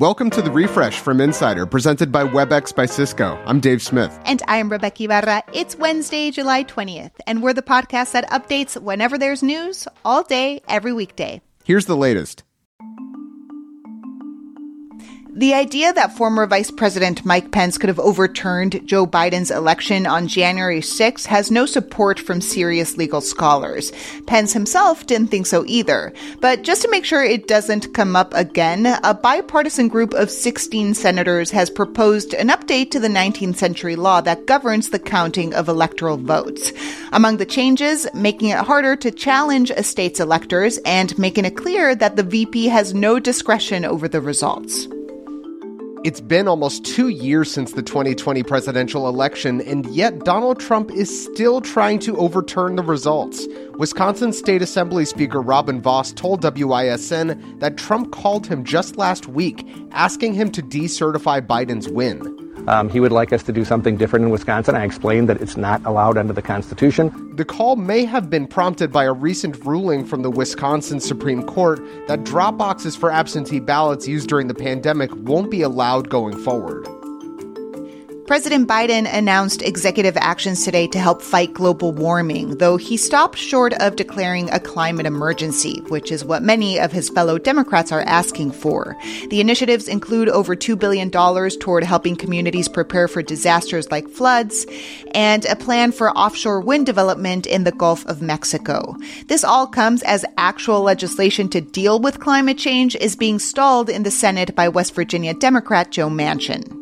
Welcome to the refresh from Insider, presented by WebEx by Cisco. I'm Dave Smith. And I'm Rebeca Ibarra. It's Wednesday, July 20th, and we're the podcast that updates whenever there's news, all day, every weekday. Here's the latest. The idea that former Vice President Mike Pence could have overturned Joe Biden's election on January 6 has no support from serious legal scholars. Pence himself didn't think so either. But just to make sure it doesn't come up again, a bipartisan group of 16 senators has proposed an update to the 19th century law that governs the counting of electoral votes. Among the changes, making it harder to challenge a state's electors and making it clear that the VP has no discretion over the results. It's been almost two years since the 2020 presidential election, and yet Donald Trump is still trying to overturn the results. Wisconsin State Assembly Speaker Robin Vos told WISN that Trump called him just last week, asking him to decertify Biden's win. Um, he would like us to do something different in Wisconsin. I explained that it's not allowed under the Constitution. The call may have been prompted by a recent ruling from the Wisconsin Supreme Court that drop boxes for absentee ballots used during the pandemic won't be allowed going forward. President Biden announced executive actions today to help fight global warming, though he stopped short of declaring a climate emergency, which is what many of his fellow Democrats are asking for. The initiatives include over $2 billion toward helping communities prepare for disasters like floods and a plan for offshore wind development in the Gulf of Mexico. This all comes as actual legislation to deal with climate change is being stalled in the Senate by West Virginia Democrat Joe Manchin.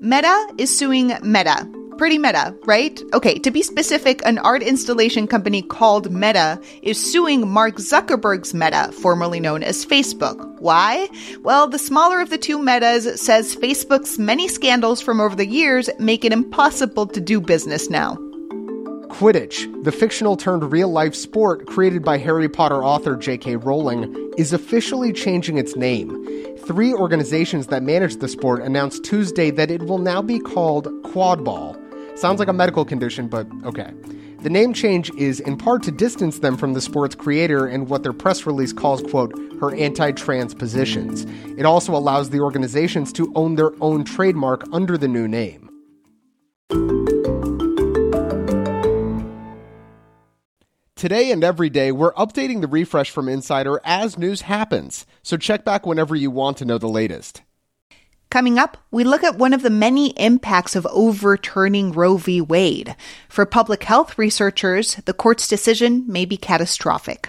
Meta is suing Meta. Pretty meta, right? Okay, to be specific, an art installation company called Meta is suing Mark Zuckerberg's Meta, formerly known as Facebook. Why? Well, the smaller of the two metas says Facebook's many scandals from over the years make it impossible to do business now. Quidditch, the fictional turned real life sport created by Harry Potter author J.K. Rowling, is officially changing its name. Three organizations that manage the sport announced Tuesday that it will now be called Quadball. Sounds like a medical condition, but okay. The name change is in part to distance them from the sport's creator and what their press release calls, quote, her anti trans positions. It also allows the organizations to own their own trademark under the new name. Today and every day, we're updating the refresh from Insider as news happens, so check back whenever you want to know the latest. Coming up, we look at one of the many impacts of overturning Roe v. Wade. For public health researchers, the court's decision may be catastrophic.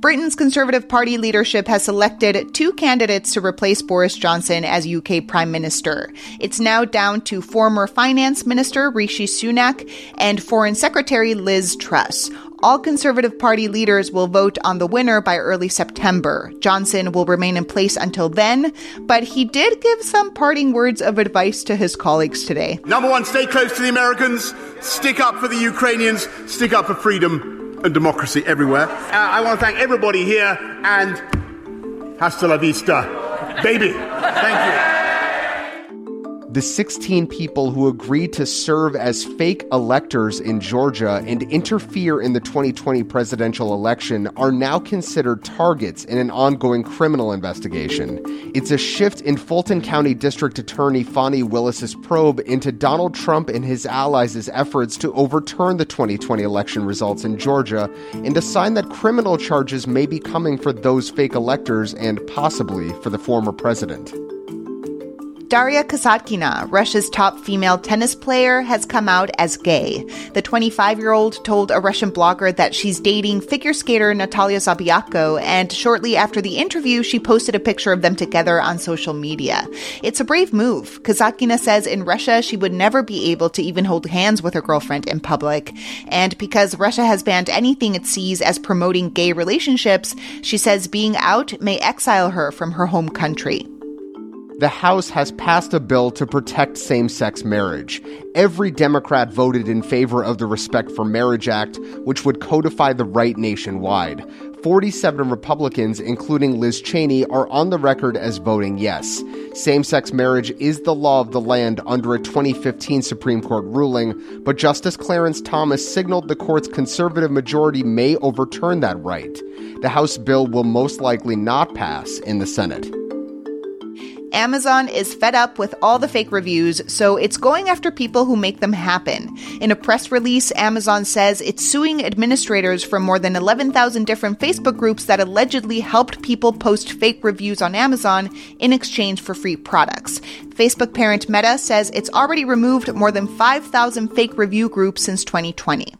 Britain's Conservative Party leadership has selected two candidates to replace Boris Johnson as UK Prime Minister. It's now down to former Finance Minister Rishi Sunak and Foreign Secretary Liz Truss. All Conservative Party leaders will vote on the winner by early September. Johnson will remain in place until then, but he did give some parting words of advice to his colleagues today. Number one, stay close to the Americans, stick up for the Ukrainians, stick up for freedom and democracy everywhere. Uh, I want to thank everybody here and hasta la vista, baby. Thank you the 16 people who agreed to serve as fake electors in Georgia and interfere in the 2020 presidential election are now considered targets in an ongoing criminal investigation. It's a shift in Fulton County District Attorney Fani Willis's probe into Donald Trump and his allies' efforts to overturn the 2020 election results in Georgia and a sign that criminal charges may be coming for those fake electors and possibly for the former president. Daria Kasatkina, Russia's top female tennis player, has come out as gay. The 25 year old told a Russian blogger that she's dating figure skater Natalia Zabiako, and shortly after the interview, she posted a picture of them together on social media. It's a brave move. Kasatkina says in Russia she would never be able to even hold hands with her girlfriend in public. And because Russia has banned anything it sees as promoting gay relationships, she says being out may exile her from her home country. The House has passed a bill to protect same sex marriage. Every Democrat voted in favor of the Respect for Marriage Act, which would codify the right nationwide. 47 Republicans, including Liz Cheney, are on the record as voting yes. Same sex marriage is the law of the land under a 2015 Supreme Court ruling, but Justice Clarence Thomas signaled the court's conservative majority may overturn that right. The House bill will most likely not pass in the Senate. Amazon is fed up with all the fake reviews, so it's going after people who make them happen. In a press release, Amazon says it's suing administrators from more than 11,000 different Facebook groups that allegedly helped people post fake reviews on Amazon in exchange for free products. Facebook parent Meta says it's already removed more than 5,000 fake review groups since 2020.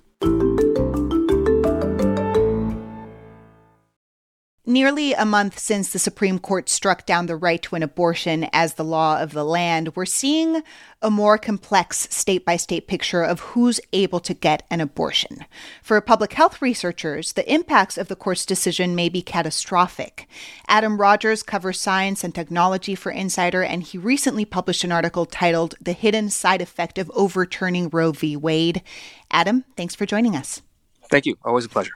Nearly a month since the Supreme Court struck down the right to an abortion as the law of the land, we're seeing a more complex state by state picture of who's able to get an abortion. For public health researchers, the impacts of the court's decision may be catastrophic. Adam Rogers covers science and technology for Insider, and he recently published an article titled The Hidden Side Effect of Overturning Roe v. Wade. Adam, thanks for joining us. Thank you. Always a pleasure.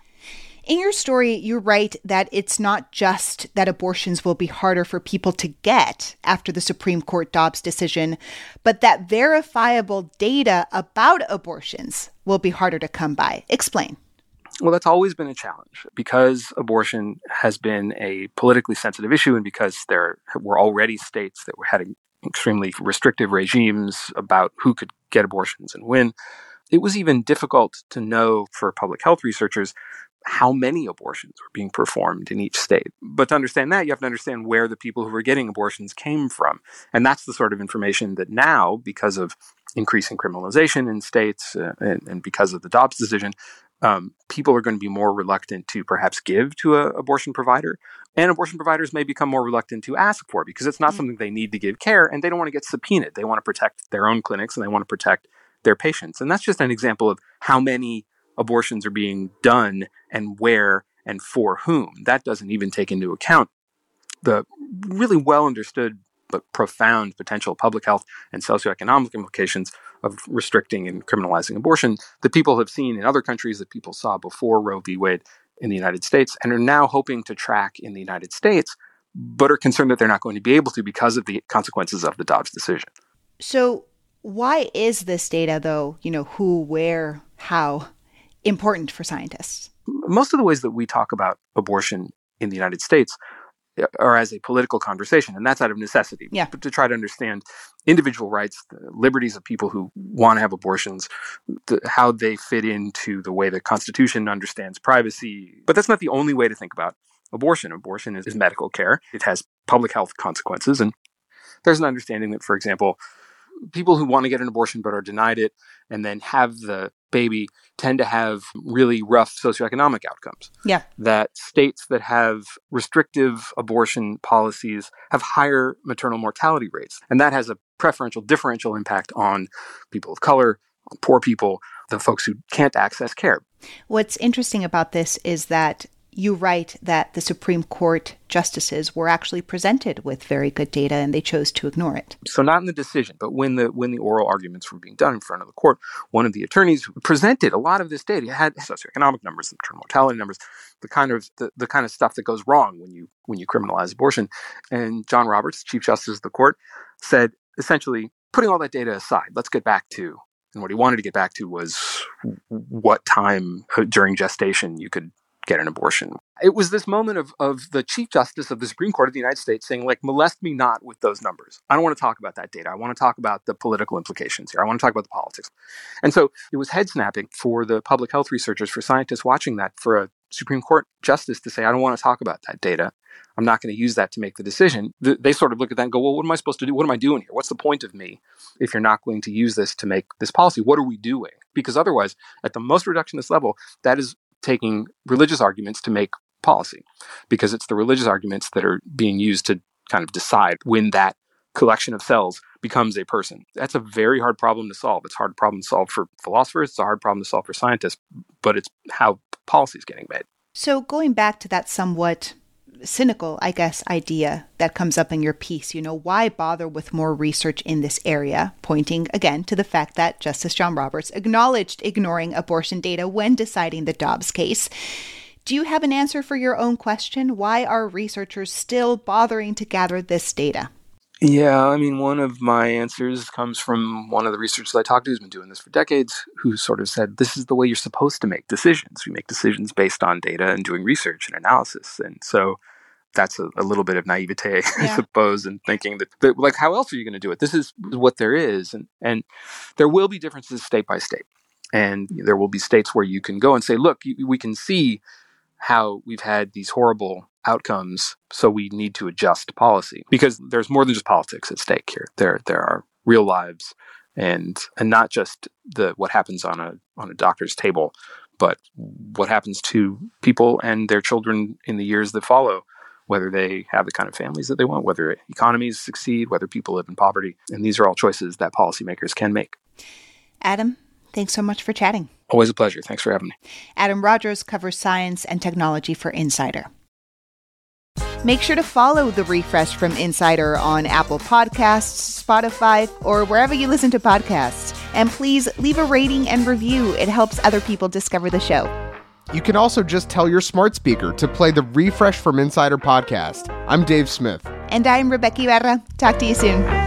In your story, you write that it's not just that abortions will be harder for people to get after the Supreme Court Dobbs decision, but that verifiable data about abortions will be harder to come by. Explain. Well, that's always been a challenge because abortion has been a politically sensitive issue and because there were already states that were having extremely restrictive regimes about who could get abortions and when. It was even difficult to know for public health researchers how many abortions were being performed in each state. But to understand that, you have to understand where the people who were getting abortions came from. And that's the sort of information that now, because of increasing criminalization in states uh, and, and, because of the Dobbs decision, um, people are going to be more reluctant to perhaps give to an abortion provider. And abortion providers may become more reluctant to ask for because it's not mm-hmm. something they need to give care and they don't want to get subpoenaed. They want to protect their own clinics and they want to protect their patients. And that's just an example of how many abortions are being done and where and for whom. That doesn't even take into account the really well understood but profound potential public health and socioeconomic implications of restricting and criminalizing abortion that people have seen in other countries that people saw before Roe v. Wade in the United States and are now hoping to track in the United States, but are concerned that they're not going to be able to because of the consequences of the Dobbs decision. So, why is this data, though, you know, who, where, how, important for scientists? Most of the ways that we talk about abortion in the United States uh, are as a political conversation, and that's out of necessity. Yeah. But to try to understand individual rights, the liberties of people who want to have abortions, the, how they fit into the way the Constitution understands privacy. But that's not the only way to think about abortion. Abortion is, is medical care, it has public health consequences. And there's an understanding that, for example, people who want to get an abortion but are denied it and then have the baby tend to have really rough socioeconomic outcomes. Yeah. That states that have restrictive abortion policies have higher maternal mortality rates. And that has a preferential, differential impact on people of color, poor people, the folks who can't access care. What's interesting about this is that you write that the Supreme Court justices were actually presented with very good data and they chose to ignore it. So not in the decision, but when the when the oral arguments were being done in front of the court, one of the attorneys presented a lot of this data. It had socioeconomic numbers, maternal mortality numbers, the kind of the, the kind of stuff that goes wrong when you when you criminalize abortion. And John Roberts, Chief Justice of the court, said essentially, putting all that data aside, let's get back to and what he wanted to get back to was what time uh, during gestation you could get an abortion. It was this moment of, of the Chief Justice of the Supreme Court of the United States saying, like, molest me not with those numbers. I don't want to talk about that data. I want to talk about the political implications here. I want to talk about the politics. And so it was head snapping for the public health researchers, for scientists watching that, for a Supreme Court justice to say, I don't want to talk about that data. I'm not going to use that to make the decision. They sort of look at that and go, well, what am I supposed to do? What am I doing here? What's the point of me if you're not going to use this to make this policy? What are we doing? Because otherwise, at the most reductionist level, that is taking religious arguments to make policy because it's the religious arguments that are being used to kind of decide when that collection of cells becomes a person. That's a very hard problem to solve. It's a hard problem to solve for philosophers, it's a hard problem to solve for scientists, but it's how policy is getting made. So, going back to that somewhat cynical, I guess, idea that comes up in your piece. You know, why bother with more research in this area? Pointing again to the fact that Justice John Roberts acknowledged ignoring abortion data when deciding the Dobbs case. Do you have an answer for your own question? Why are researchers still bothering to gather this data? Yeah, I mean, one of my answers comes from one of the researchers I talked to who's been doing this for decades, who sort of said, This is the way you're supposed to make decisions. We make decisions based on data and doing research and analysis. And so that's a, a little bit of naivete, yeah. I suppose, and thinking that, that, like, how else are you going to do it? This is what there is. And, and there will be differences state by state. And there will be states where you can go and say, Look, we can see how we've had these horrible outcomes, so we need to adjust policy because there's more than just politics at stake here. There there are real lives and and not just the what happens on a on a doctor's table, but what happens to people and their children in the years that follow whether they have the kind of families that they want, whether economies succeed, whether people live in poverty. And these are all choices that policymakers can make. Adam, thanks so much for chatting. Always a pleasure. Thanks for having me. Adam Rogers covers science and technology for Insider. Make sure to follow the refresh from Insider on Apple Podcasts, Spotify, or wherever you listen to podcasts. And please leave a rating and review. It helps other people discover the show. You can also just tell your smart speaker to play the Refresh from Insider podcast. I'm Dave Smith. And I'm Rebeca Ibarra. Talk to you soon.